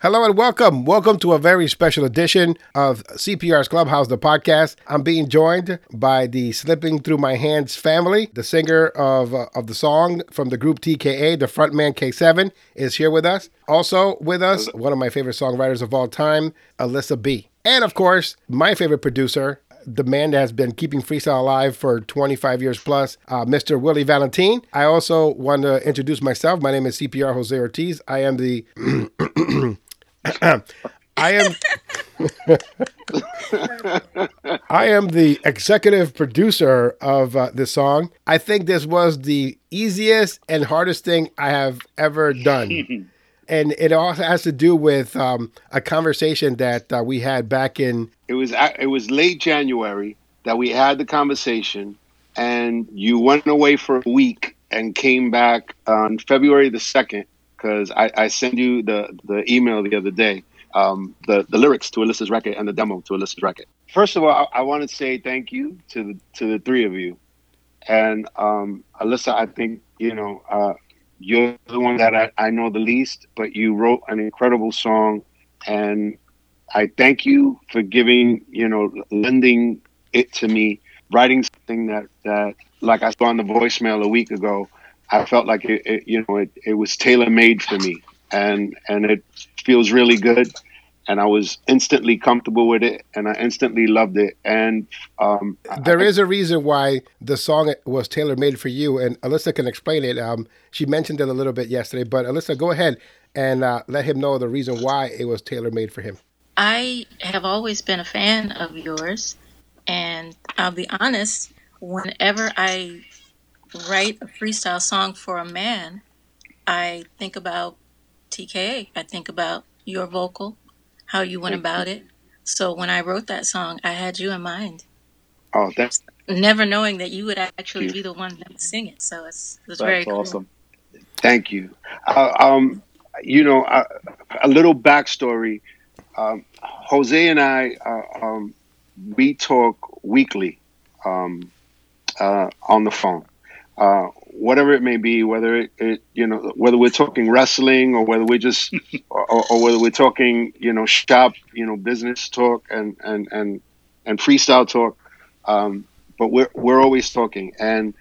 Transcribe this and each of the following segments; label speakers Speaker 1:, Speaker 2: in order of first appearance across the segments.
Speaker 1: Hello and welcome. Welcome to a very special edition of CPR's Clubhouse, the podcast. I'm being joined by the Slipping Through My Hands family. The singer of, uh, of the song from the group TKA, the frontman K7, is here with us. Also with us, one of my favorite songwriters of all time, Alyssa B. And of course, my favorite producer, the man that has been keeping freestyle alive for 25 years plus, uh, Mr. Willie Valentine. I also want to introduce myself. My name is CPR Jose Ortiz. I am the I am I am the executive producer of uh, this song. I think this was the easiest and hardest thing I have ever done. and it also has to do with um, a conversation that uh, we had back in
Speaker 2: it was it was late January that we had the conversation and you went away for a week and came back on February the 2nd because I, I sent you the, the email the other day, um, the, the lyrics to Alyssa's record and the demo to Alyssa's record. First of all, I, I want to say thank you to the, to the three of you. And um, Alyssa, I think, you know, uh, you're the one that I, I know the least, but you wrote an incredible song. And I thank you for giving, you know, lending it to me, writing something that, that like I saw on the voicemail a week ago, I felt like it, it you know, it, it was tailor made for me, and and it feels really good. And I was instantly comfortable with it, and I instantly loved it. And um,
Speaker 1: there I, is a reason why the song was tailor made for you, and Alyssa can explain it. Um, she mentioned it a little bit yesterday, but Alyssa, go ahead and uh, let him know the reason why it was tailor made for him.
Speaker 3: I have always been a fan of yours, and I'll be honest. Whenever I write a freestyle song for a man, I think about TKA. I think about your vocal, how you went about it. So when I wrote that song, I had you in mind.
Speaker 2: Oh, that's
Speaker 3: never knowing that you would actually be the one that would sing it. So it's it was very cool. awesome.
Speaker 2: Thank you. Uh, um, you know, uh, a little backstory. Um, Jose and I, uh, um, we talk weekly um, uh, on the phone uh, whatever it may be, whether it, it, you know whether we're talking wrestling or whether we're just or, or, whether we're talking you know shop you know business talk and and and and freestyle talk, um, but we're we're always talking. And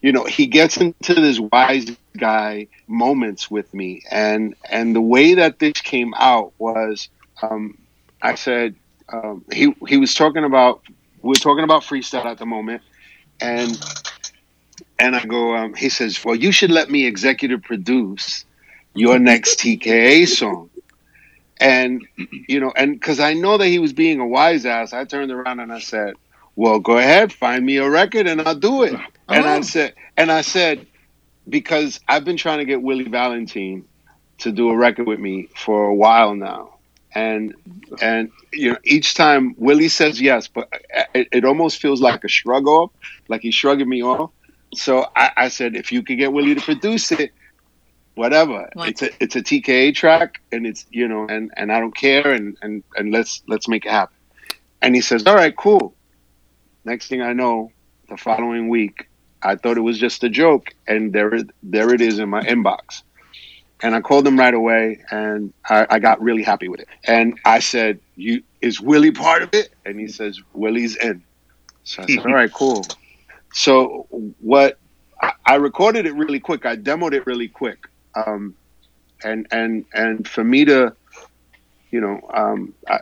Speaker 2: you know he gets into this wise guy moments with me. And and the way that this came out was um, I said um, he he was talking about we we're talking about freestyle at the moment. And and I go, um, he says, well, you should let me executive produce your next TKA song. And, you know, and because I know that he was being a wise ass, I turned around and I said, well, go ahead, find me a record and I'll do it. Oh. And I said, and I said, because I've been trying to get Willie Valentine to do a record with me for a while now. And, and, you know, each time Willie says yes, but it, it almost feels like a shrug off, like he's shrugging me off. So I, I, said, if you could get Willie to produce it, whatever. What? It's a it's a TKA track, and it's you know, and and I don't care, and and and let's let's make it happen. And he says, all right, cool. Next thing I know, the following week, I thought it was just a joke, and there there it is in my inbox. And I called him right away, and I, I got really happy with it. And I said, "You is Willie part of it?" And he says, "Willie's in." So I said, "All right, cool." So what I recorded it really quick. I demoed it really quick. Um, and and and for me to, you know, um, I,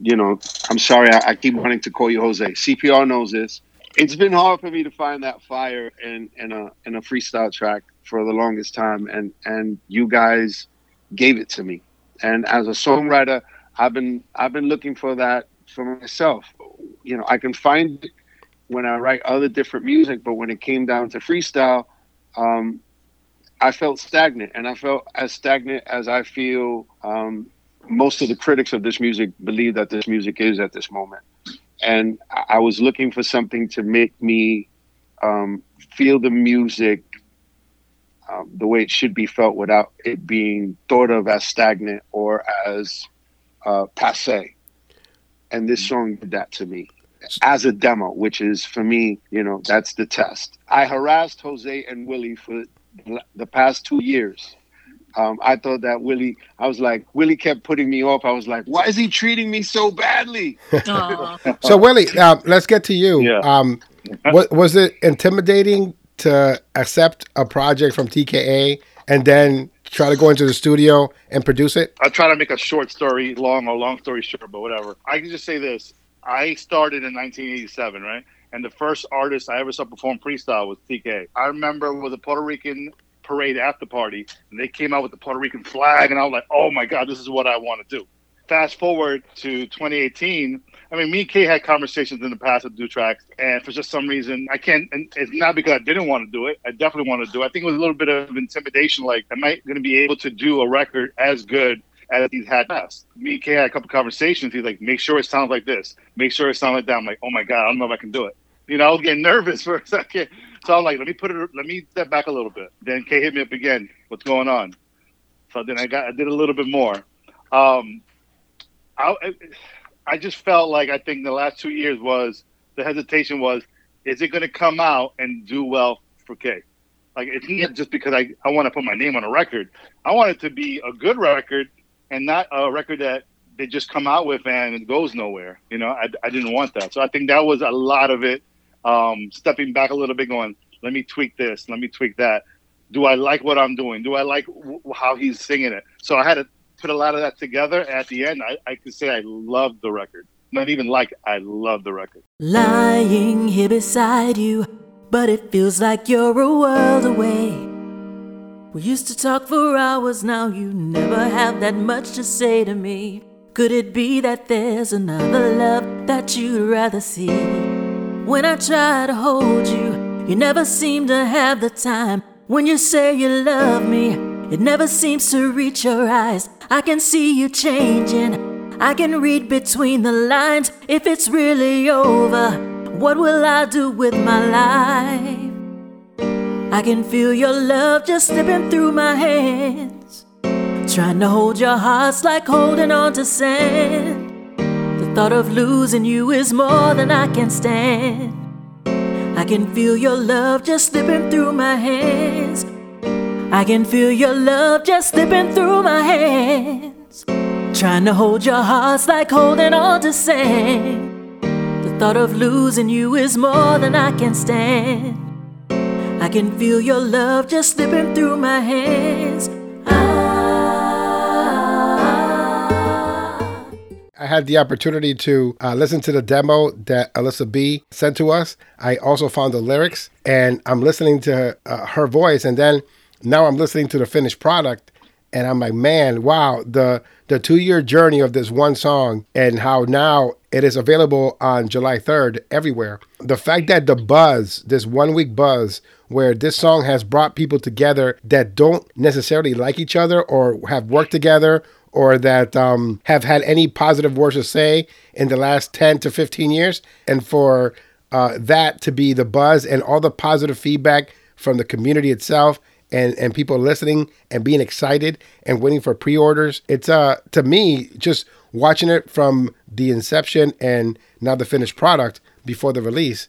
Speaker 2: you know, I'm sorry. I, I, keep wanting to call you Jose. CPR knows this. It's been hard for me to find that fire in in a in a freestyle track for the longest time, and and you guys gave it to me. And as a songwriter, I've been I've been looking for that for myself. You know, I can find when I write other different music, but when it came down to freestyle, um, I felt stagnant, and I felt as stagnant as I feel um, most of the critics of this music believe that this music is at this moment. And I was looking for something to make me um, feel the music um, the way it should be felt without it being thought of as stagnant or as uh, passe. And this song did that to me as a demo, which is for me, you know, that's the test. I harassed Jose and Willie for the past two years Um, I thought that Willie, I was like, Willie kept putting me off. I was like, why is he treating me so badly?
Speaker 1: so, Willie, uh, let's get to you.
Speaker 4: Yeah.
Speaker 1: Um, was, was it intimidating to accept a project from TKA and then try to go into the studio and produce it?
Speaker 4: I'll try to make a short story long or long story short, but whatever. I can just say this. I started in 1987, right? And the first artist I ever saw perform freestyle was TK. I remember it was a Puerto Rican parade after party, and they came out with the Puerto Rican flag, and I was like, oh my God, this is what I want to do. Fast forward to 2018. I mean, me and Kay had conversations in the past to do tracks, and for just some reason, I can't. And it's not because I didn't want to do it. I definitely want to do it. I think it was a little bit of intimidation. Like, am I going to be able to do a record as good as he's had past. Me and Kay had a couple conversations. He's like, make sure it sounds like this. Make sure it sounds like that. I'm like, oh my God, I don't know if I can do it. You know, I was getting nervous for a second. So I'm like, let me put it, let me step back a little bit. Then Kay hit me up again. What's going on? So then I got, I did a little bit more. Um, I, I just felt like I think the last two years was the hesitation was, is it going to come out and do well for Kay? Like it's not just because I, I want to put my name on a record. I want it to be a good record and not a record that they just come out with and it goes nowhere. You know, I, I didn't want that. So I think that was a lot of it. Um, stepping back a little bit, going, let me tweak this, let me tweak that. Do I like what I'm doing? Do I like w- how he's singing it? So I had to put a lot of that together. At the end, I, I could say I loved the record. Not even like I love the record.
Speaker 5: Lying here beside you, but it feels like you're a world away. We used to talk for hours, now you never have that much to say to me. Could it be that there's another love that you'd rather see? When I try to hold you, you never seem to have the time. When you say you love me, it never seems to reach your eyes. I can see you changing. I can read between the lines. If it's really over, what will I do with my life? I can feel your love just slipping through my hands. Trying to hold your heart's like holding on to sand. The thought of losing you is more than I can stand. I can feel your love just slipping through my hands. I can feel your love just slipping through my hands. Trying to hold your heart's like holding on to sand. The thought of losing you is more than I can stand. I can feel your love just slipping through my hands.
Speaker 1: I had the opportunity to uh, listen to the demo that Alyssa B sent to us. I also found the lyrics, and I'm listening to uh, her voice, and then now I'm listening to the finished product, and I'm like, man, wow, the the two year journey of this one song, and how now it is available on July 3rd everywhere. The fact that the buzz, this one week buzz, where this song has brought people together that don't necessarily like each other or have worked together or that um, have had any positive words to say in the last 10 to 15 years. And for uh, that to be the buzz and all the positive feedback from the community itself and, and people listening and being excited and waiting for pre-orders. It's uh to me just watching it from the inception and now the finished product before the release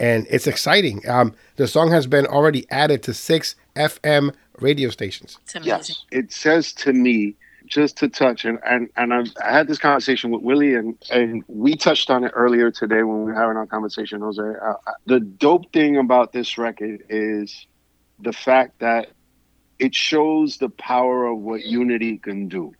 Speaker 1: and it's exciting. Um, the song has been already added to six FM radio stations.
Speaker 2: Yes, it says to me just to touch and and, and I, I had this conversation with Willie and and we touched on it earlier today when we were having our conversation, Jose. Uh, the dope thing about this record is the fact that it shows the power of what unity can do.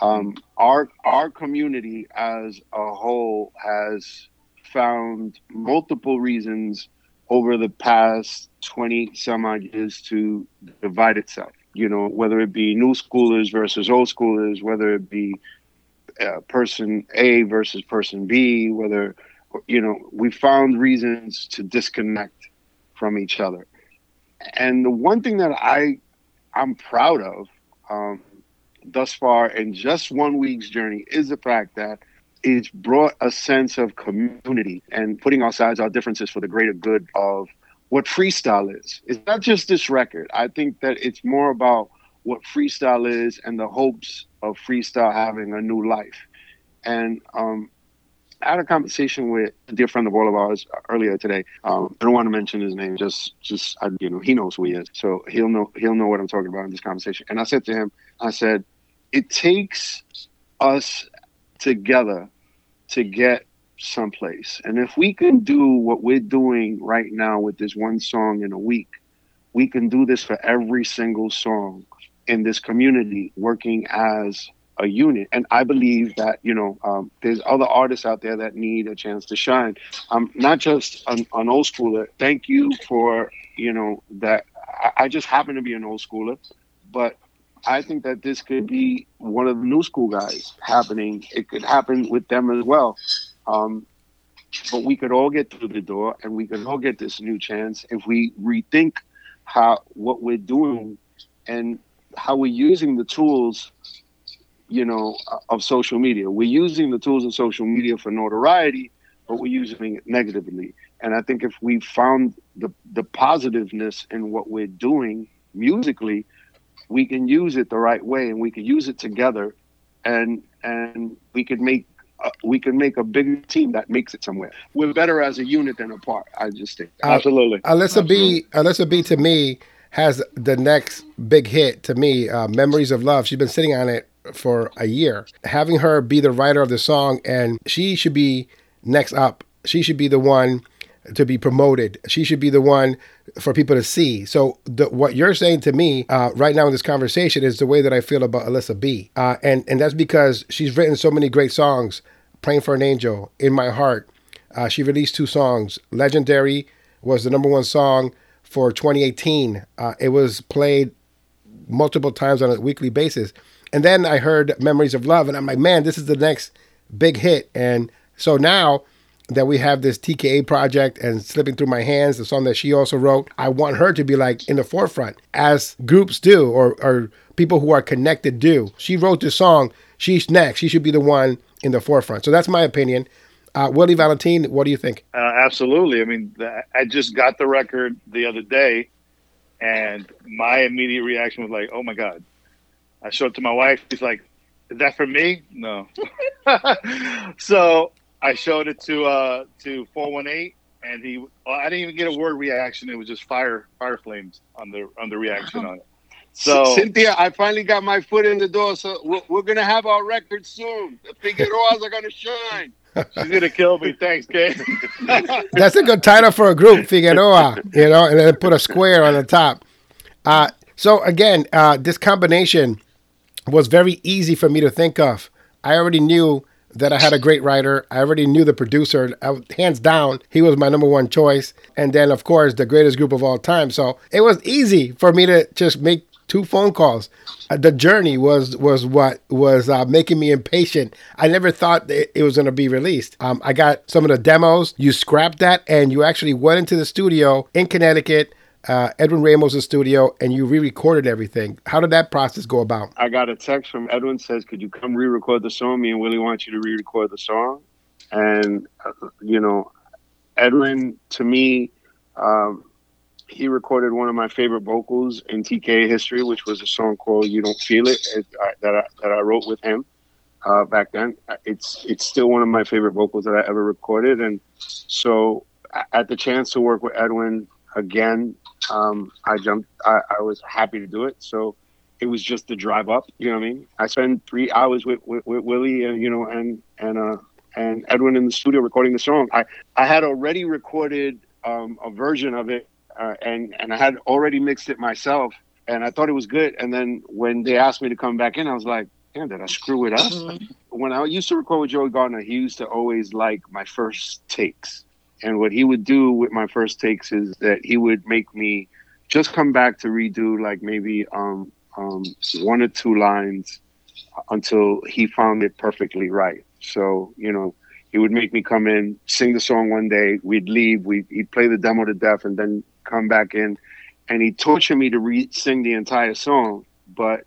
Speaker 2: Um, our our community as a whole has found multiple reasons over the past 20 some odd years to divide itself. You know, whether it be new schoolers versus old schoolers, whether it be uh, person A versus person B, whether, you know, we found reasons to disconnect from each other. And the one thing that I, I'm proud of um, thus far in just one week's journey is the fact that it's brought a sense of community and putting aside our differences for the greater good of what freestyle is. It's not just this record. I think that it's more about what freestyle is and the hopes of freestyle having a new life. And um, I had a conversation with a dear friend of all of ours earlier today. Um, I don't want to mention his name, just just I, you know he knows who he is, so he'll know he'll know what I'm talking about in this conversation. And I said to him, I said, it takes us together to get someplace, and if we can do what we're doing right now with this one song in a week, we can do this for every single song in this community, working as a unit. And I believe that, you know, um, there's other artists out there that need a chance to shine. I'm not just an, an old schooler. Thank you for, you know, that I, I just happen to be an old schooler, but I think that this could be one of the new school guys happening. It could happen with them as well. Um, but we could all get through the door and we could all get this new chance if we rethink how what we're doing and how we're using the tools you know, of social media. We're using the tools of social media for notoriety, but we're using it negatively. And I think if we found the the positiveness in what we're doing musically, we can use it the right way, and we can use it together, and and we could make uh, we can make a big team that makes it somewhere. We're better as a unit than apart. I just think
Speaker 1: Uh,
Speaker 4: Absolutely.
Speaker 1: Alyssa B. Alyssa B. To me has the next big hit. To me, uh, "Memories of Love." She's been sitting on it for a year. Having her be the writer of the song, and she should be next up. She should be the one to be promoted. She should be the one for people to see. So the, what you're saying to me uh, right now in this conversation is the way that I feel about Alyssa B. Uh, and and that's because she's written so many great songs. "Praying for an Angel," "In My Heart." Uh, she released two songs. "Legendary" was the number one song for 2018. Uh, it was played multiple times on a weekly basis. And then I heard Memories of Love, and I'm like, man, this is the next big hit. And so now that we have this TKA project and Slipping Through My Hands, the song that she also wrote, I want her to be like in the forefront, as groups do, or, or people who are connected do. She wrote the song, she's next. She should be the one in the forefront. So that's my opinion. Uh, Willie Valentine, what do you think?
Speaker 4: Uh, absolutely. I mean, the, I just got the record the other day, and my immediate reaction was like, "Oh my god!" I showed it to my wife. She's like, "Is that for me?" No. so I showed it to uh, to four one eight, and he. Well, I didn't even get a word reaction. It was just fire fire flames on the on the reaction on it. So
Speaker 2: Cynthia, I finally got my foot in the door, so we're, we're gonna have our record soon. The Figueroas are gonna shine.
Speaker 4: she's gonna kill me. Thanks, Gabe.
Speaker 1: That's a good title for a group, Figueroa, you know, and then put a square on the top. Uh, so again, uh, this combination was very easy for me to think of. I already knew that I had a great writer. I already knew the producer. I, hands down, he was my number one choice. And then, of course, the greatest group of all time. So it was easy for me to just make two phone calls. Uh, the journey was was what was uh, making me impatient. I never thought that it was going to be released. Um, I got some of the demos. You scrapped that, and you actually went into the studio in Connecticut. Uh, Edwin Ramos' studio, and you re-recorded everything. How did that process go about?
Speaker 2: I got a text from Edwin says, "Could you come re-record the song? Me and Willie want you to re-record the song." And uh, you know, Edwin to me, um, he recorded one of my favorite vocals in TK history, which was a song called "You Don't Feel It" I, that I, that I wrote with him uh, back then. It's it's still one of my favorite vocals that I ever recorded, and so at the chance to work with Edwin again, um, I jumped. I, I was happy to do it. So it was just the drive up. You know what I mean? I spent three hours with, with, with Willie and you know and and uh and Edwin in the studio recording the song. I I had already recorded um, a version of it uh, and and I had already mixed it myself, and I thought it was good. And then when they asked me to come back in, I was like, damn, did I screw it up? When I used to record with Joey Gardner, he used to always like my first takes. And what he would do with my first takes is that he would make me just come back to redo like maybe um, um, one or two lines until he found it perfectly right. So, you know, he would make me come in, sing the song one day, we'd leave, we'd, he'd play the demo to death, and then come back in. And he'd torture me to re- sing the entire song, but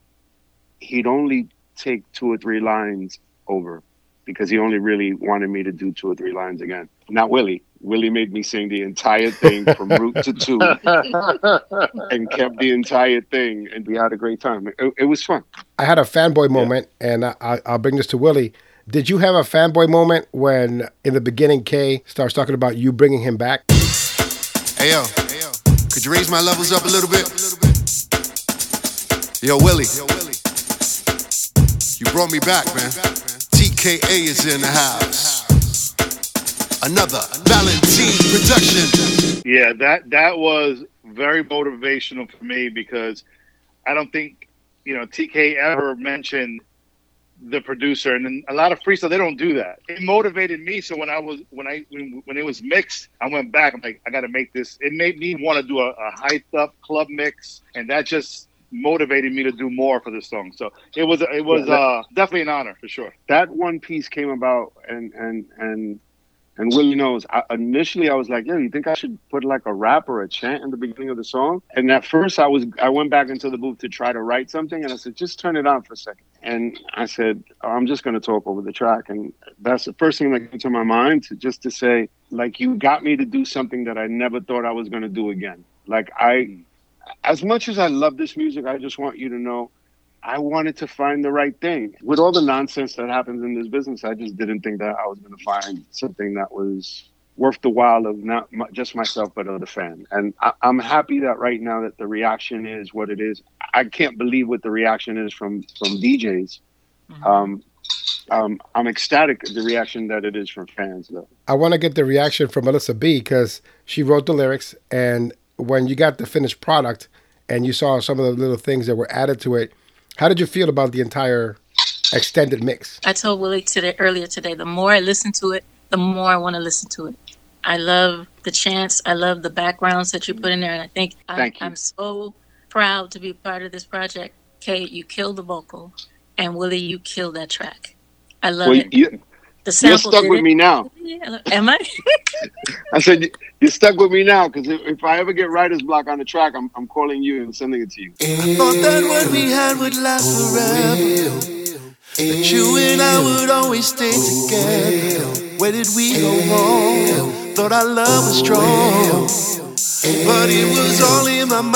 Speaker 2: he'd only take two or three lines over because he only really wanted me to do two or three lines again. Not Willie. Willie made me sing the entire thing from root to two and kept the entire thing, and we had a great time. It, it was fun.
Speaker 1: I had a fanboy moment, and I, I, I'll bring this to Willie. Did you have a fanboy moment when, in the beginning, Kay starts talking about you bringing him back?
Speaker 6: Hey yo, could you raise my levels up a little bit? Yo, Willie, you brought me back, man. TKA is in the house. Another Valentine production.
Speaker 4: Yeah, that that was very motivational for me because I don't think you know TK ever mentioned the producer, and a lot of freestyle they don't do that. It motivated me. So when I was when I when, when it was mixed, I went back. I'm like, I got to make this. It made me want to do a, a hyped up club mix, and that just motivated me to do more for this song. So it was it was
Speaker 2: Yeah, that-
Speaker 4: uh, definitely an honor for sure.
Speaker 2: that one piece came about and and and and Willie knows. I, initially, I was like, "Yo, you think I should put like a rap or a chant in the beginning of the song?" And at first, I was I went back into the booth to try to write something, and I said, "Just turn it on for a second. And I said, oh, "I'm just going to talk over the track," and that's the first thing that came to my mind, to just to say, like, you got me to do something that I never thought I was going to do again. Like I, as much as I love this music, I just want you to know. I wanted to find the right thing. With all the nonsense that happens in this business, I just didn't think that I was going to find something that was worth the while of not m- just myself, but of the fan. And I, I'm happy that right now that the reaction is what it is. I can't believe what the reaction is from from DJs. Um, um, I'm ecstatic at the reaction that it is from fans, though.
Speaker 1: I want to get the reaction from Alyssa B because she wrote the lyrics, and when you got the finished product and you saw some of the little things that were added to it, how did you feel about the entire extended mix?
Speaker 3: I told Willie today earlier today, the more I listen to it, the more I want to listen to it. I love the chants. I love the backgrounds that you put in there, and I think I'm, I'm so proud to be part of this project. Kate, you killed the vocal, and Willie, you killed that track. I love
Speaker 2: Well,
Speaker 3: it.
Speaker 2: you,
Speaker 3: The
Speaker 2: you're
Speaker 3: sample
Speaker 2: stuck
Speaker 3: did
Speaker 2: with
Speaker 3: it.
Speaker 2: me now.
Speaker 3: Yeah, am I?
Speaker 2: I said "You- you're stuck with me now because if, if I ever get writer's block on the track, I'm, I'm calling you and sending it to you.
Speaker 6: I Thought that what we had would last forever. That you and I would always stay together. Where did we go wrong? Thought our love was strong. But it was all in my mind.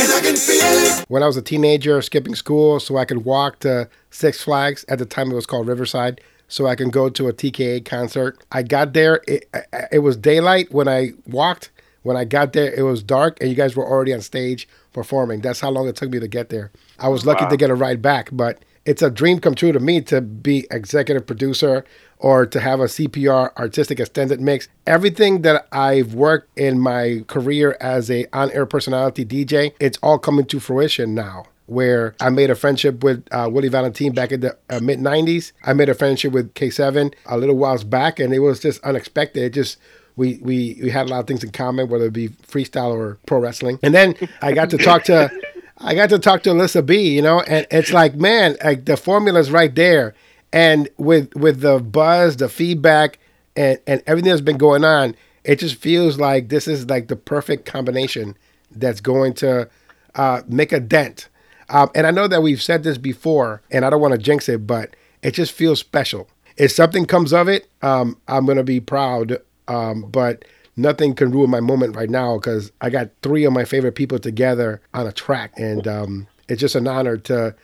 Speaker 6: And I can feel it.
Speaker 1: When I was a teenager, skipping school so I could walk to Six Flags, at the time it was called Riverside, so I can go to a TKA concert. I got there, it, it was daylight when I walked. When I got there, it was dark, and you guys were already on stage performing. That's how long it took me to get there. I was lucky to get a ride back, but it's a dream come true to me to be executive producer or to have a CPR artistic extended mix. Everything that I've worked in my career as a on-air personality DJ, it's all coming to fruition now. Where I made a friendship with uh, Willie Valentine back in the uh, mid '90s. I made a friendship with K7 a little whiles back, and it was just unexpected. It just we we we had a lot of things in common, whether it be freestyle or pro wrestling. And then I got to talk to I got to talk to Alyssa B, you know, and it's like, man, like the formula's right there. And with with the buzz, the feedback, and and everything that's been going on, it just feels like this is like the perfect combination that's going to uh, make a dent. Um, and I know that we've said this before, and I don't want to jinx it, but it just feels special. If something comes of it, um, I'm gonna be proud. Um, but nothing can ruin my moment right now because I got three of my favorite people together on a track, and um, it's just an honor to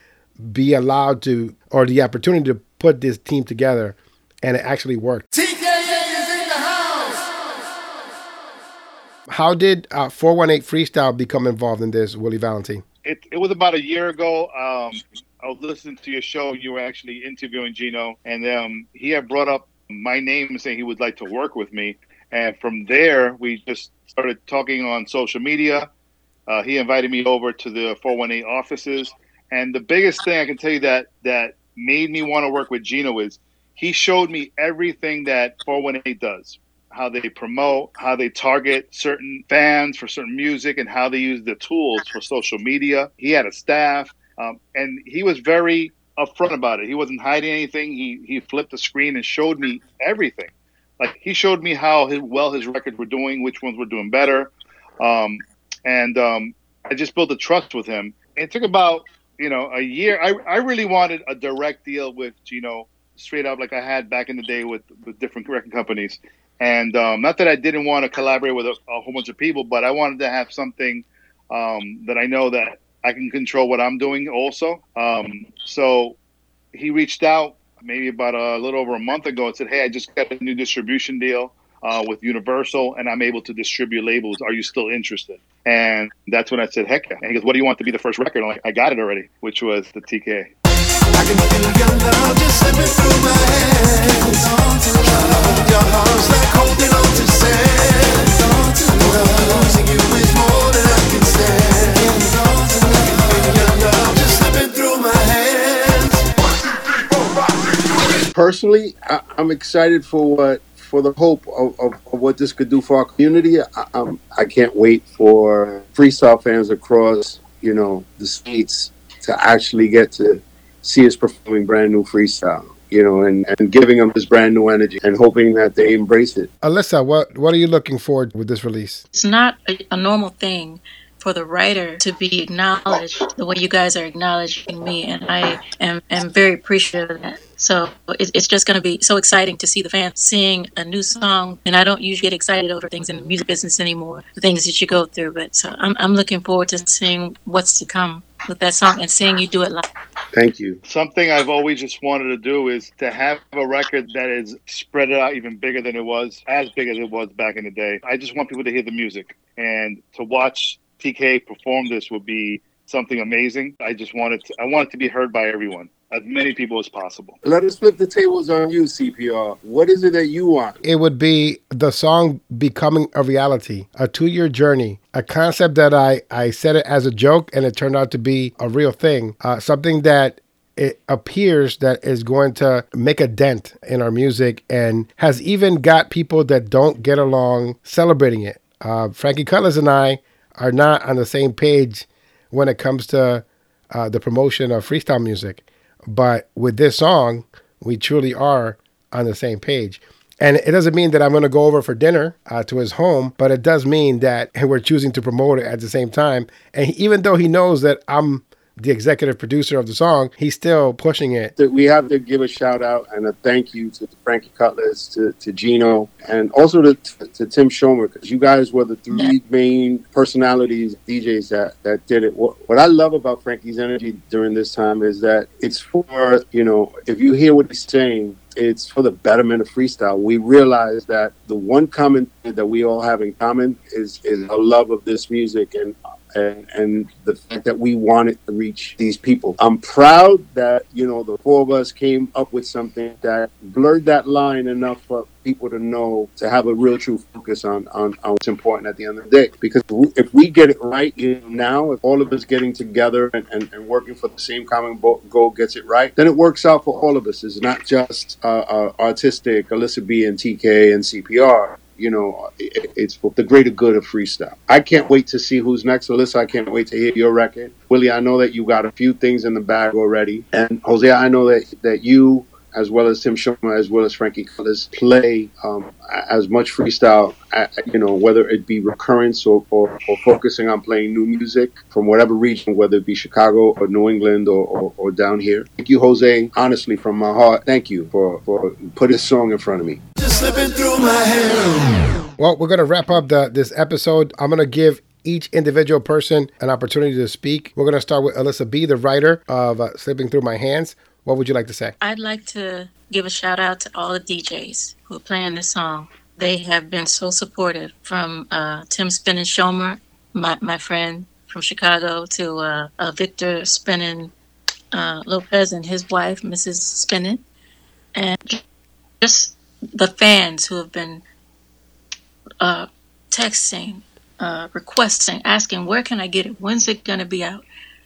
Speaker 1: be allowed to or the opportunity to put this team together, and it actually worked.
Speaker 6: TKA is in the house.
Speaker 1: How did uh, 418 Freestyle become involved in this, Willie Valentine?
Speaker 4: It, it was about a year ago. Um, I was listening to your show. You were actually interviewing Gino, and um, he had brought up my name, and saying he would like to work with me. And from there, we just started talking on social media. Uh, he invited me over to the 418 offices, and the biggest thing I can tell you that that made me want to work with Gino is he showed me everything that 418 does how they promote, how they target certain fans for certain music, and how they use the tools for social media. He had a staff, um, and he was very upfront about it. He wasn't hiding anything. He he flipped the screen and showed me everything. Like he showed me how his, well his records were doing, which ones were doing better, um, and um, I just built a trust with him. It took about you know a year. I I really wanted a direct deal with Gino, straight up like I had back in the day with with different record companies. And um, not that I didn't want to collaborate with a, a whole bunch of people, but I wanted to have something um, that I know that I can control what I'm doing also. Um, so he reached out maybe about a little over a month ago and said, "Hey, I just got a new distribution deal uh, with Universal, and I'm able to distribute labels. Are you still interested?" And that's when I said, "Heck yeah!" And he goes, "What do you want to be the first record?" I'm like, "I got it already," which was the TK.
Speaker 2: Personally, I, I'm excited for what for the hope of, of, of what this could do for our community. I, I'm, I can't wait for freestyle fans across you know the states to actually get to see us performing brand new freestyle. You know, and, and giving them this brand new energy and hoping that they embrace it.
Speaker 1: Alyssa, what what are you looking forward with this release?
Speaker 3: It's not a, a normal thing for the writer to be acknowledged the way you guys are acknowledging me, and I am, am very appreciative of that. So it, it's just going to be so exciting to see the fans seeing a new song. And I don't usually get excited over things in the music business anymore, the things that you go through. But so I'm, I'm looking forward to seeing what's to come with that song and seeing you do it live.
Speaker 2: Thank you.
Speaker 4: Something I've always just wanted to do is to have a record that is spread out even bigger than it was, as big as it was back in the day. I just want people to hear the music and to watch TK perform this would be something amazing. I just wanted to, I want it to be heard by everyone, as many people as possible.
Speaker 2: Let us flip the tables on you, CPR. What is it that you want?
Speaker 1: It would be the song becoming a reality, a two year journey, a concept that I, I said it as a joke and it turned out to be a real thing, uh, something that it appears that is going to make a dent in our music and has even got people that don't get along celebrating it. Uh, Frankie Cutlass and I are not on the same page when it comes to uh, the promotion of freestyle music. But with this song, we truly are on the same page. And it doesn't mean that I'm going to go over for dinner uh, to his home, but it does mean that we're choosing to promote it at the same time. And even though he knows that I'm the executive producer of the song, he's still pushing it.
Speaker 2: we have to give a shout out and a thank you to Frankie Cutlass, to, to Gino, and also to, to Tim Schomer, because you guys were the three main personalities, DJs that, that did it. What, what I love about Frankie's energy during this time is that it's for, you know, if you hear what he's saying, it's for the betterment of freestyle. We realize that the one common thing that we all have in common is is a love of this music and and, and the fact that we wanted to reach these people. I'm proud that, you know, the four of us came up with something that blurred that line enough for people to know to have a real true focus on, on, on what's important at the end of the day. Because if we get it right you know, now, if all of us getting together and, and, and working for the same common goal gets it right, then it works out for all of us. It's not just uh, uh, artistic, Alyssa B and TK and CPR you know, it, it's for the greater good of freestyle. I can't wait to see who's next. Alyssa, I can't wait to hear your record. Willie, I know that you got a few things in the bag already. And Jose, I know that, that you, as well as Tim Schomer, as well as Frankie Cutlass, play um, as much freestyle, you know, whether it be recurrence or, or, or, focusing on playing new music from whatever region, whether it be Chicago or New England or, or, or down here. Thank you, Jose. Honestly, from my heart, thank you for, for putting this song in front of me.
Speaker 6: Just slipping through my hands.
Speaker 1: Well, we're going to wrap up the, this episode. I'm going to give each individual person an opportunity to speak. We're going to start with Alyssa B., the writer of uh, Slipping Through My Hands. What would you like to say?
Speaker 3: I'd like to give a shout out to all the DJs who are playing this song. They have been so supportive from uh, Tim Spinning Schomer, my, my friend from Chicago, to uh, uh, Victor Spinning uh, Lopez and his wife, Mrs. Spinning, and just the fans who have been uh, texting, uh, requesting, asking, where can I get it? When's it going to be out?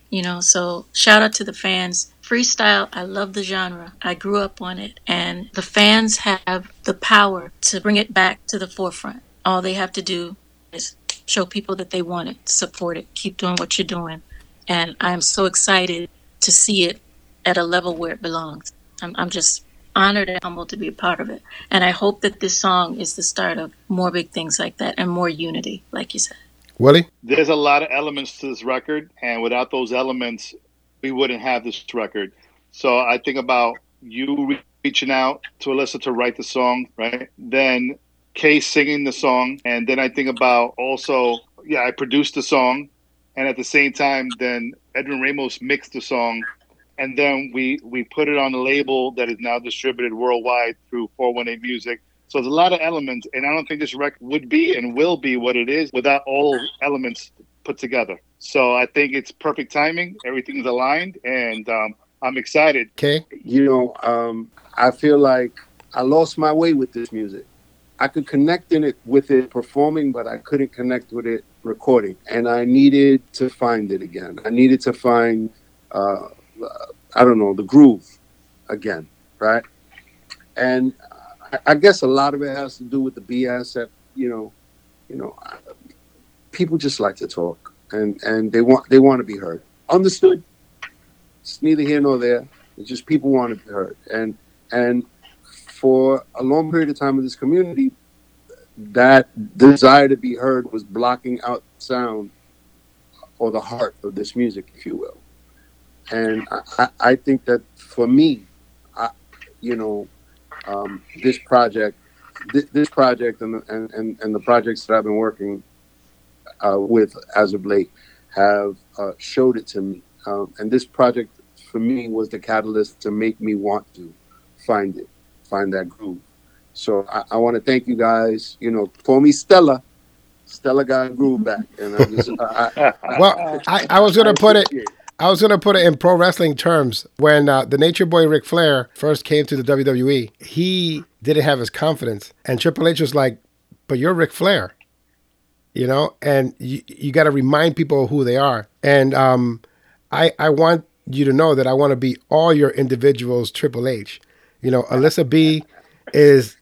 Speaker 3: You know, so shout out to the fans. Freestyle, I love the genre. I grew up on it, and the fans have the power to bring it back to the forefront. All they have to do is show people that they want it, support it, keep doing what you're doing. And I'm so excited to see it at a level where it belongs. I'm, I'm just honored and humbled to be a part of it. And I hope that this song is the start of more big things like that and more unity, like you said.
Speaker 1: Willie?
Speaker 4: There's a lot of elements to this record, and without those elements, we wouldn't have this record. So I think about you reaching out to Alyssa to write the song, right? Then Kay singing the song, and then I think about also, yeah, I produced the song, and at the same time, then Edwin Ramos mixed the song, and then we we put it on a label that is now distributed worldwide through 418 Music. So there's a lot of elements, and I don't think this record would be and will be what it is without all elements put together. So I think it's perfect timing. Everything's aligned, and um, I'm excited.
Speaker 1: Okay.
Speaker 2: You know, um, I feel like I lost my way with this music. I could connect in it with it performing, but I couldn't connect with it recording, and I needed to find it again. I needed to find, uh, I don't know, the groove again, right? And I, guess a lot of it has to do with the BS that you know, you know, people just like to talk, and and they want they want to be heard. Understood. It's neither here nor there. It's just people want to be heard, and and for a long period of time in this community, that desire to be heard was blocking out sound or the heart of this music, if you will. And I, I think that for me, I, you know, um, this project, this, this project, and the, and, and, and the projects that I've been working uh, with as of late have uh, showed it to me. Um, and this project for me was the catalyst to make me want to find it, find that groove. So I, I want to thank you guys. You know, call me Stella. Stella got a groove back, and I just, I,
Speaker 1: I, well, I, I was gonna put it. I was gonna put it in pro wrestling terms. When uh, the Nature Boy Ric Flair first came to the WWE, he didn't have his confidence, and Triple H was like, "But you're Ric Flair." you know, and you, you got to remind people who they are. And um, I, I want you to know that I want to be all your individuals Triple H. You know, Alyssa B is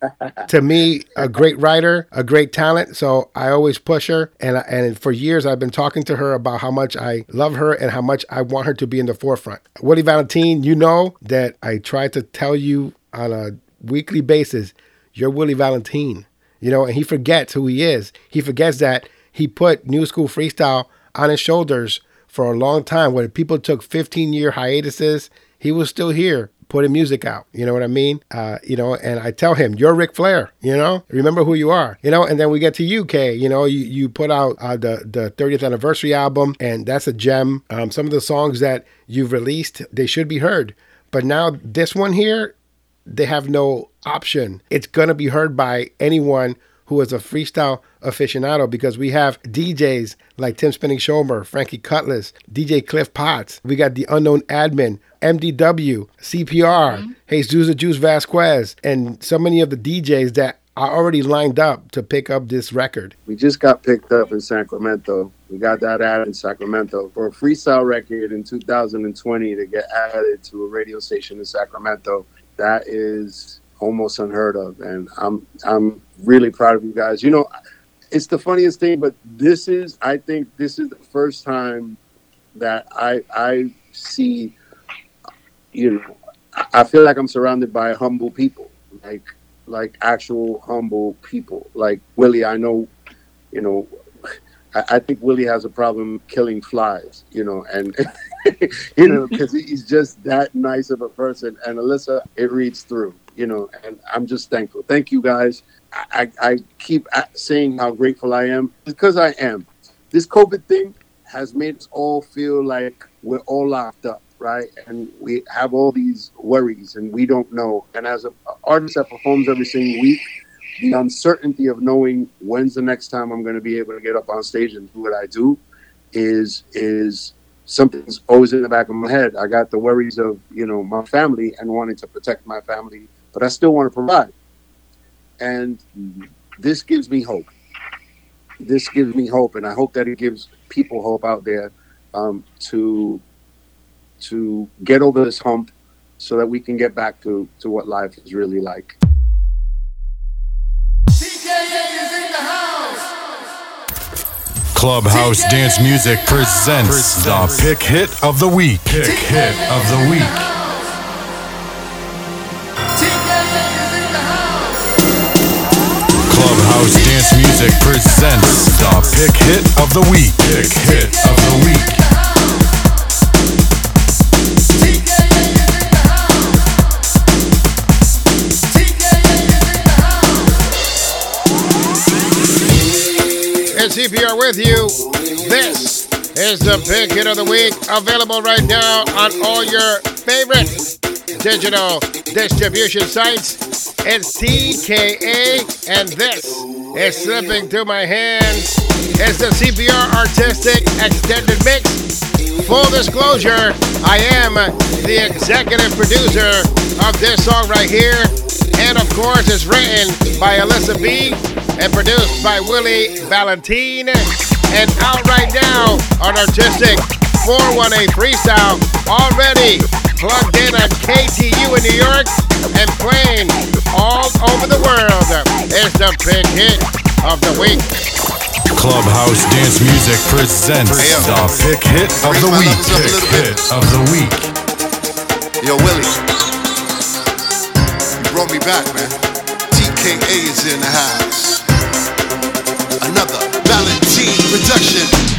Speaker 1: to me a great writer, a great talent. So I always push her, and and for years I've been talking to her about how much I love her and how much I want her to be in the forefront. Willie Valentine, you know that I try to tell you on a weekly basis, you're Willie Valentine you know, and he forgets who he is. He forgets that he put New School Freestyle on his shoulders for a long time. When people took 15 year hiatuses, he was still here putting music out. You know what I mean? Uh, you know, and I tell him, "You're Ric Flair." You know, remember who you are. You know, and then we get to UK. You know, you you put out uh, the the 30th anniversary album, and that's a gem. Um, some of the songs that you've released, they should be heard. But now this one here, they have no option. It's going to be heard by anyone who is a freestyle aficionado because we have DJs like Tim Spinning Schomer, Frankie Cutlass, DJ Cliff Potts. We got the unknown admin, MDW, CPR, mm-hmm. Jesus Juice Vasquez, and so many of the DJs that are already lined up to pick up this record.
Speaker 2: We just got picked up in Sacramento. We got that ad in Sacramento for a freestyle record in 2020 to get added to a radio station in Sacramento. That is almost unheard of, and I'm I'm really proud of you guys. You know, it's the funniest thing, but this is I think this is the first time that I I see you know I feel like I'm surrounded by humble people, like like actual humble people. Like Willie, I know, you know, I, think Willie has a problem killing flies, you know, and you know because he's just that nice of a person. And Alyssa, it reads through you know, and I'm just thankful. Thank you guys. I, I keep saying how grateful I am because I am. This COVID thing has made us all feel like we're all locked up, right? And we have all these worries and we don't know. And as an artist that performs every single week, the uncertainty of knowing when's the next time I'm going to be able to get up on stage and do what I do is is something's always in the back of my head. I got the worries of you know my family and wanting to protect my family but I still want to provide. And this gives me hope. This gives me hope, and I hope that it gives people hope out there um, to to get over this hump, so that we can get back to to what life is really like.
Speaker 7: Clubhouse Dance Music presents the Pick Hit of the Week. Pick Hit of the Week. Dance Music presents the Pick Hit of the Week. Pick Hit of the Week.
Speaker 1: And CPR with you. This is the Pick hit of the week. Available right now on all your favorite digital distribution sites. It's TKA, and this is slipping through my hands. It's the CPR Artistic Extended Mix. Full disclosure, I am the executive producer of this song right here. And of course, it's written by Alyssa B and produced by Willie Valentine. And out right now on Artistic 418 Freestyle, already plugged in at KTU in New York and playing all over the world. It's the big hit of the week.
Speaker 7: Clubhouse Dance Music presents
Speaker 6: Hey,
Speaker 7: the pick hit of the week.
Speaker 6: levels
Speaker 7: Pick hit of the week.
Speaker 6: Yo, Willie. You brought me back, man. TKA is in the house. Another Valentine production.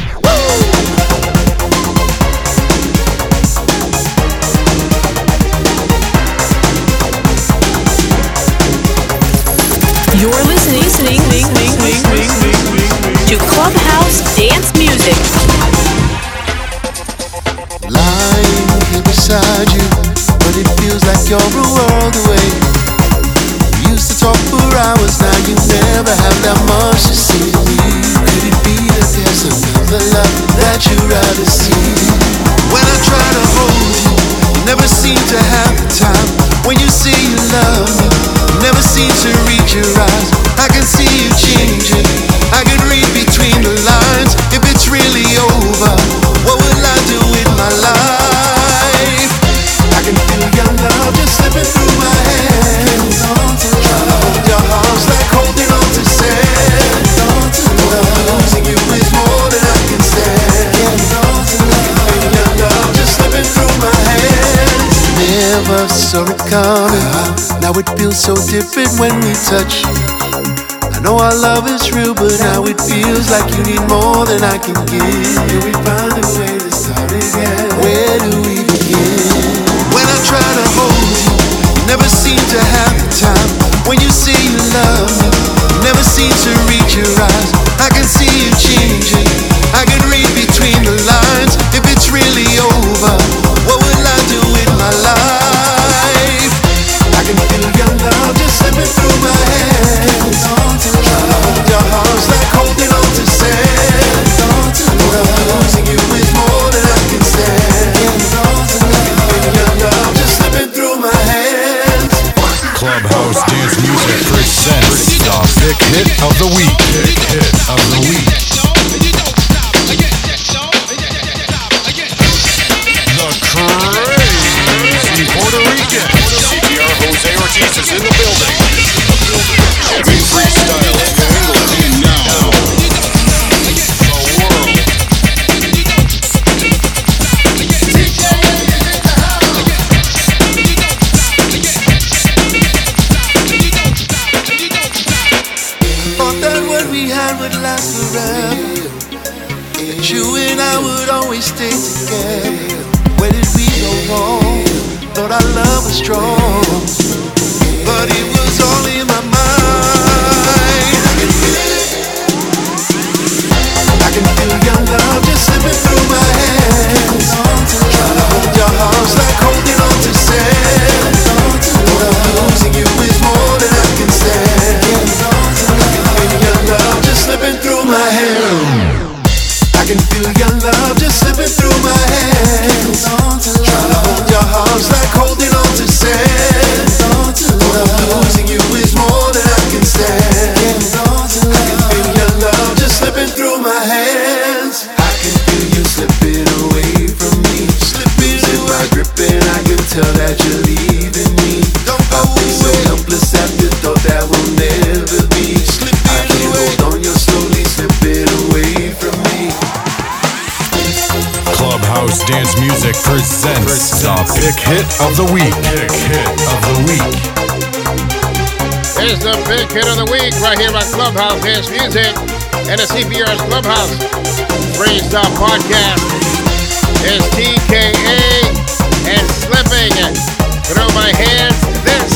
Speaker 8: To Clubhouse Dance Music.
Speaker 6: Lying here beside you, but it feels like you're a world away. Used to talk for hours, now you never have that much to say. Could it be love that you'd rather see? When I try to hold you, you never seem to have the time. When you say you love me, never seem to read your eyes. I can see you changing. I can read between the lines. If it's really over, what will I do with my life? I can feel your love just slipping through my hands. Trying to hold your arms like holding on to sand. Losing you is more than I can stand. I can feel your love just slipping through my hands. Never saw it coming. It feels so different when we touch. I know our love is real, but now it feels like you need more than I can give. Can we find a way to start again? Where do we begin? When I try to hold you, you never seem to have the time. When you say you love me, you never seem to read your eyes. I can see you changing. I can read
Speaker 7: of the week. Music presents the pick hit of the week. Pick hit of the week.
Speaker 1: It's the big hit of the week right here on Clubhouse Dance Music and the CPR's Clubhouse Freestyle Podcast. It's TKA and slipping through my hands. This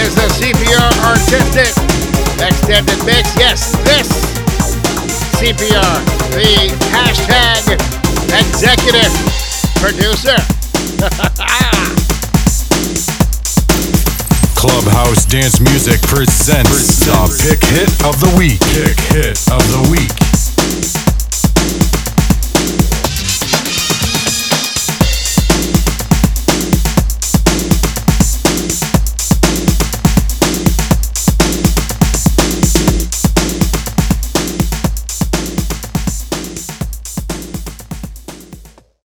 Speaker 1: is the CPR Artistic Extended Mix. Yes, this CPR, the hashtag executive producer.
Speaker 7: Clubhouse Dance Music presents the pick hit of the week. Pick hit of the week.